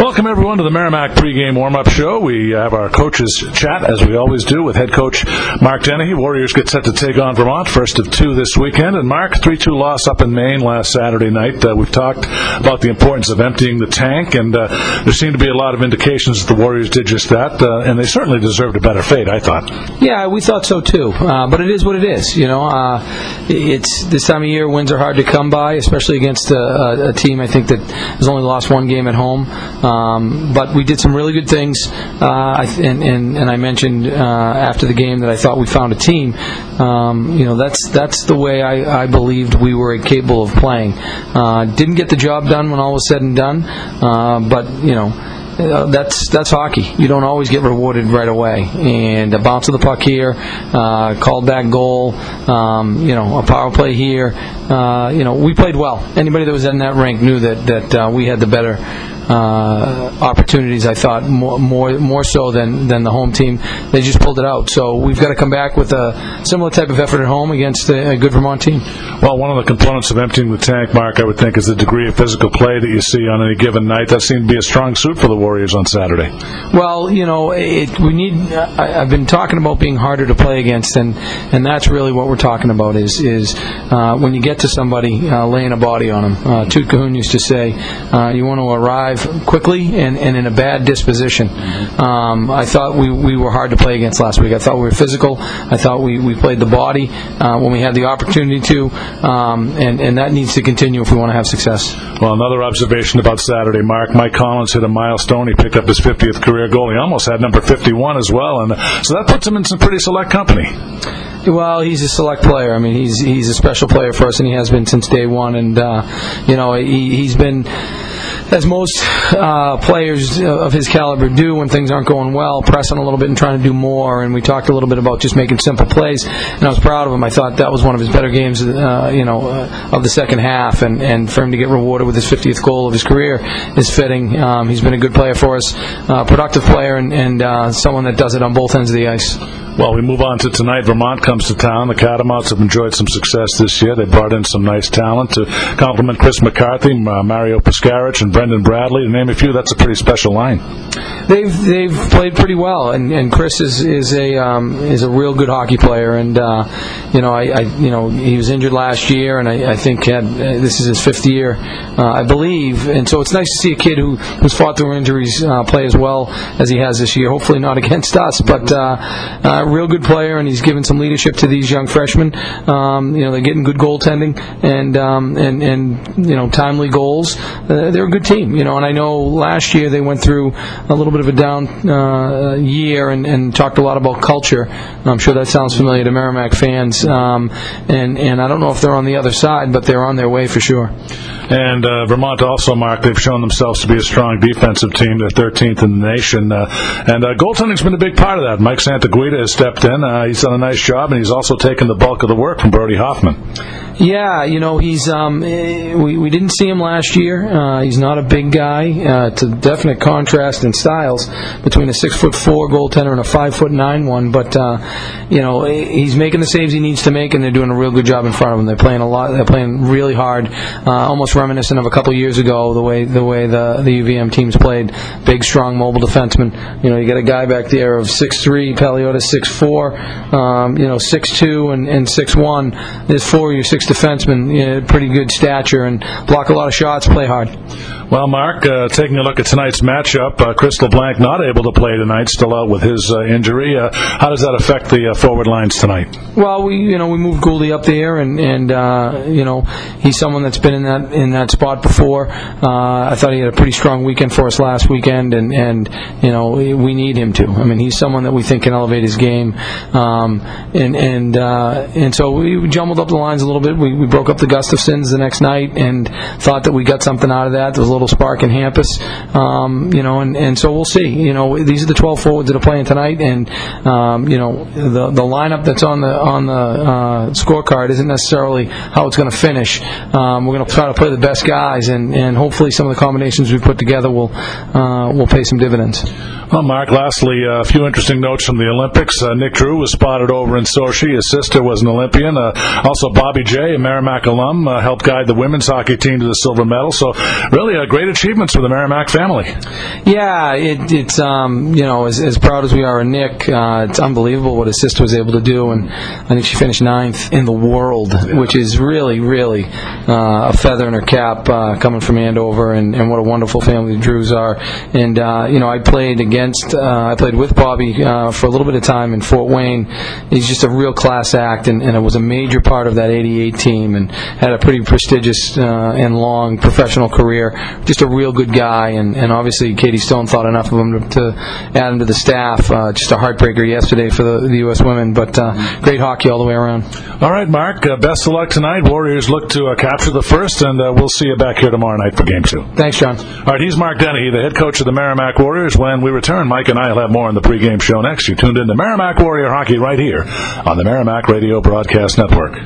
Welcome everyone to the Merrimack pregame warm-up show. We have our coaches chat as we always do with head coach Mark Dennehy. Warriors get set to take on Vermont, first of two this weekend. And Mark, 3-2 loss up in Maine last Saturday night. Uh, we've talked about the importance of emptying the tank, and uh, there seemed to be a lot of indications that the Warriors did just that, uh, and they certainly deserved a better fate. I thought. Yeah, we thought so too. Uh, but it is what it is. You know, uh, it's this time of year. Wins are hard to come by, especially against a, a team I think that has only lost one game at home. Um, but we did some really good things, uh, and, and, and I mentioned uh, after the game that I thought we found a team. Um, you know, that's that's the way I, I believed we were capable of playing. Uh, didn't get the job done when all was said and done, uh, but you know. Uh, that's that's hockey. You don't always get rewarded right away. And a bounce of the puck here, uh, called back goal, um, you know, a power play here. Uh, you know, we played well. Anybody that was in that rink knew that that uh, we had the better uh, opportunities. I thought more more more so than than the home team. They just pulled it out. So we've got to come back with a similar type of effort at home against a, a good Vermont team. Well, one of the components of emptying the tank, Mark, I would think, is the degree of physical play that you see on any given night. That seemed to be a strong suit for the Warriors on Saturday. Well, you know, it, we need. I, I've been talking about being harder to play against, and and that's really what we're talking about. Is is uh, when you get to somebody uh, laying a body on them. Uh, Toot Cahoon used to say, uh, you want to arrive quickly and, and in a bad disposition. Um, I thought we, we were hard to play against last week. I thought we were physical. I thought we, we played the body uh, when we had the opportunity to, um, and, and that needs to continue if we want to have success. Well, another observation about Saturday, Mark. Mike Collins hit a milestone. He picked up his 50th career goal. He almost had number 51 as well, and so that puts him in some pretty select company. Well, he's a select player. I mean, he's he's a special player for us, and he has been since day one. And uh, you know, he, he's been as most uh, players of his caliber do when things aren't going well, pressing a little bit and trying to do more. And we talked a little bit about just making simple plays, and I was proud of him. I thought that was one of his better games, uh, you know, uh, of the second half. And, and for him to get rewarded with his 50th goal of his career is fitting. Um, he's been a good player for us, uh, productive player, and, and uh, someone that does it on both ends of the ice. Well, we move on to tonight. Vermont comes to town. The Catamounts have enjoyed some success this year. They brought in some nice talent to complement Chris McCarthy, uh, Mario Puskarich, and Brendan Bradley. To name a few, that's a pretty special line. They've they've played pretty well, and, and Chris is is a um, is a real good hockey player. And uh, you know, I, I you know he was injured last year, and I, I think had uh, this is his fifth year, uh, I believe. And so it's nice to see a kid who who's fought through injuries uh, play as well as he has this year. Hopefully not against us, but real good player, and he's given some leadership to these young freshmen. Um, you know, they're getting good goaltending and um, and and you know timely goals. Uh, they're a good team, you know. And I know last year they went through a little bit of a down uh, year and, and talked a lot about culture. I'm sure that sounds familiar to Merrimack fans. Um, and and I don't know if they're on the other side, but they're on their way for sure. And uh, Vermont also, Mark, they've shown themselves to be a strong defensive team. They're 13th in the nation. Uh, and uh, goaltending's been a big part of that. Mike Santaguida stepped in. Uh, he's done a nice job, and he's also taken the bulk of the work from Brody Hoffman. Yeah, you know he's um, eh, we we didn't see him last year. Uh, he's not a big guy. Uh, it's a definite contrast in styles between a six foot four goaltender and a five foot nine one. But uh, you know eh, he's making the saves he needs to make, and they're doing a real good job in front of him. They're playing a lot. They're playing really hard, uh, almost reminiscent of a couple years ago the way the way the the UVM teams played. Big, strong, mobile defenseman. You know you got a guy back there of six three, Paliotta six four, um, you know six two and, and six one. There's four of you six defensemen, you know, pretty good stature, and block a lot of shots, play hard. Well, Mark, uh, taking a look at tonight's matchup, uh, Crystal Blank not able to play tonight, still out with his uh, injury. Uh, how does that affect the uh, forward lines tonight? Well, we you know we moved Gouldy up there, and and uh, you know he's someone that's been in that in that spot before. Uh, I thought he had a pretty strong weekend for us last weekend, and and you know we we need him to. I mean, he's someone that we think can elevate his game, um, and and uh, and so we jumbled up the lines a little bit. We, we broke up the Gustafsons the next night, and thought that we got something out of that. There was a little spark in Hampus, um, you know, and, and so we'll see. You know, these are the 12 forwards that are playing tonight, and um, you know the the lineup that's on the on the uh, scorecard isn't necessarily how it's going to finish. Um, we're going to try to play the best guys, and, and hopefully some of the combinations we put together will uh, will pay some dividends. Well, Mark, lastly, uh, a few interesting notes from the Olympics. Uh, Nick Drew was spotted over in Sochi. His sister was an Olympian. Uh, also, Bobby Jay a Merrimack alum, uh, helped guide the women's hockey team to the silver medal. So, really, uh, great achievements for the Merrimack family. Yeah, it, it's um, you know as, as proud as we are of Nick, uh, it's unbelievable what his sister was able to do, and I think she finished ninth in the world, which is really, really uh, a feather in her cap uh, coming from Andover, and, and what a wonderful family the Drews are. And uh, you know, I played against, uh, I played with Bobby uh, for a little bit of time in Fort Wayne. He's just a real class act, and, and it was a major part of that '88 team, and had a pretty prestigious uh, and long professional career. Just a real good guy, and, and obviously Katie Stone thought enough of him to, to add him to the staff. Uh, just a heartbreaker yesterday for the, the U.S. women, but uh, great hockey all the way around. All right, Mark, uh, best of luck tonight. Warriors look to uh, capture the first, and uh, we'll see you back here tomorrow night for game two. Thanks, John. All right, he's Mark Dennehy, the head coach of the Merrimack Warriors. When we return, Mike and I will have more on the pregame show next. You tuned in to Merrimack Warrior Hockey right here on the Merrimack Radio Broadcast Network.